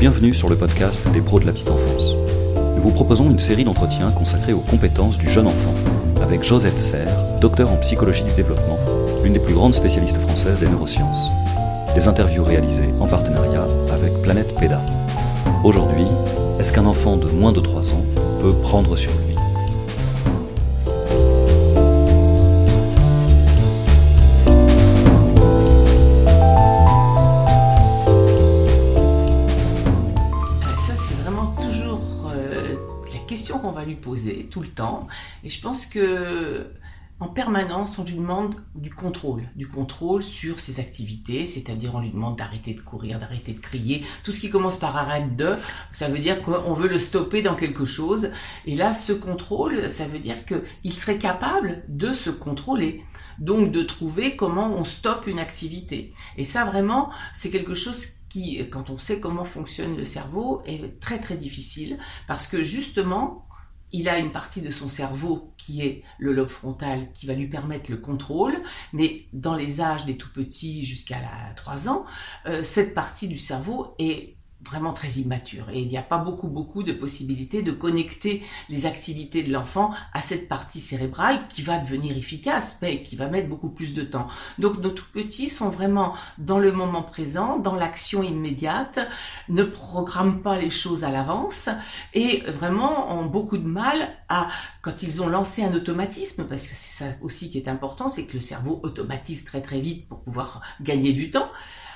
Bienvenue sur le podcast des pros de la petite enfance. Nous vous proposons une série d'entretiens consacrés aux compétences du jeune enfant avec Josette Serre, docteur en psychologie du développement, l'une des plus grandes spécialistes françaises des neurosciences. Des interviews réalisées en partenariat avec Planète PEDA. Aujourd'hui, est-ce qu'un enfant de moins de 3 ans peut prendre sur lui lui poser tout le temps. Et je pense que en permanence, on lui demande du contrôle, du contrôle sur ses activités, c'est-à-dire on lui demande d'arrêter de courir, d'arrêter de crier. Tout ce qui commence par arrête de, ça veut dire qu'on veut le stopper dans quelque chose. Et là, ce contrôle, ça veut dire qu'il serait capable de se contrôler. Donc de trouver comment on stoppe une activité. Et ça, vraiment, c'est quelque chose qui, quand on sait comment fonctionne le cerveau, est très très difficile parce que justement, il a une partie de son cerveau qui est le lobe frontal qui va lui permettre le contrôle, mais dans les âges des tout petits jusqu'à la 3 ans, euh, cette partie du cerveau est vraiment très immature et il n'y a pas beaucoup beaucoup de possibilités de connecter les activités de l'enfant à cette partie cérébrale qui va devenir efficace mais qui va mettre beaucoup plus de temps. Donc nos tout petits sont vraiment dans le moment présent, dans l'action immédiate, ne programment pas les choses à l'avance et vraiment ont beaucoup de mal à quand ils ont lancé un automatisme parce que c'est ça aussi qui est important, c'est que le cerveau automatise très très vite pour pouvoir gagner du temps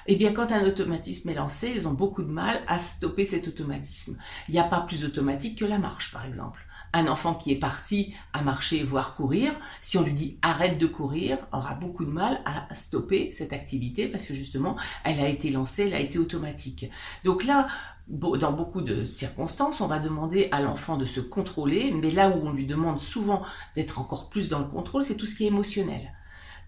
eh bien, quand un automatisme est lancé, ils ont beaucoup de mal à stopper cet automatisme. Il n'y a pas plus automatique que la marche, par exemple. Un enfant qui est parti à marcher, voire courir, si on lui dit arrête de courir, aura beaucoup de mal à stopper cette activité parce que justement, elle a été lancée, elle a été automatique. Donc là, dans beaucoup de circonstances, on va demander à l'enfant de se contrôler, mais là où on lui demande souvent d'être encore plus dans le contrôle, c'est tout ce qui est émotionnel.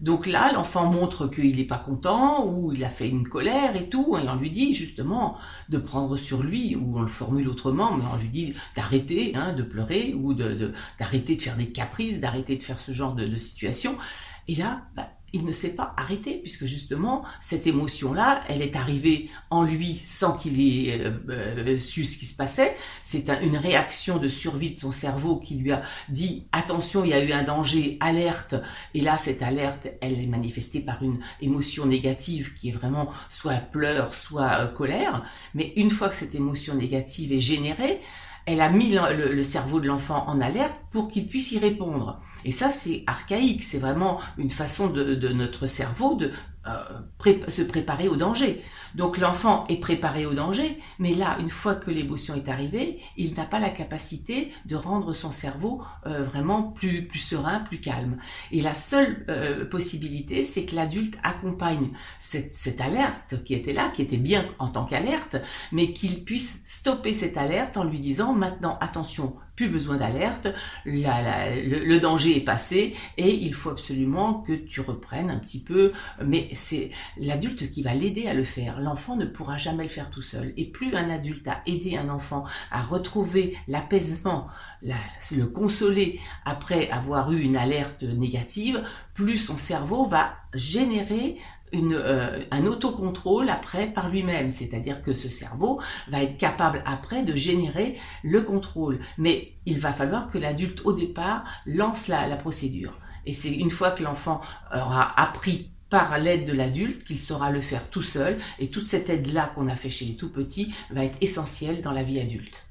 Donc là, l'enfant montre qu'il n'est pas content ou il a fait une colère et tout, et on lui dit justement de prendre sur lui, ou on le formule autrement, mais on lui dit d'arrêter hein, de pleurer ou d'arrêter de, faire des caprices, d'arrêter de faire ce genre de, de situation. Et là, bah, il ne s'est pas arrêté, puisque justement, cette émotion-là, elle est arrivée en lui sans qu'il ait euh, euh, su ce qui se passait. C'est une réaction de survie de son cerveau qui lui a dit, attention, il y a eu un danger, alerte. Et là, cette alerte, elle est manifestée par une émotion négative qui est vraiment soit pleurs, soit euh, colère. Mais une fois que cette émotion négative est générée, elle a mis le, cerveau de l'enfant en alerte pour qu'il puisse y répondre. Et ça, c'est archaïque, c'est vraiment une façon de, notre cerveau de euh, se préparer au danger. Donc l'enfant est préparé au danger, mais là, une fois que l'émotion est arrivée, il n'a pas la capacité de rendre son cerveau euh, vraiment plus, plus serein, plus calme. Et la seule euh, possibilité, c'est que l'adulte accompagne cette, cette alerte qui était là, qui était bien en tant qu'alerte, mais qu'il puisse stopper cette alerte en lui disant maintenant, attention, plus besoin d'alerte, le, le, danger est passé et il faut absolument que tu reprennes un petit peu. Mais c'est l'adulte qui va l'aider à le faire. L'enfant ne pourra jamais le faire tout seul. Et plus un adulte a aidé un enfant à retrouver l'apaisement, le consoler après avoir eu une alerte négative, plus son cerveau va générer une, euh, un autocontrôle après par lui-même, c'est-à-dire que ce cerveau va être capable après de générer le contrôle. Mais il va falloir que l'adulte au départ lance la, la procédure. Et c'est une fois que l'enfant aura appris par l'aide de l'adulte qu'il saura le faire tout seul. Et toute cette aide-là qu'on a fait chez les tout petits va être essentielle dans la vie adulte.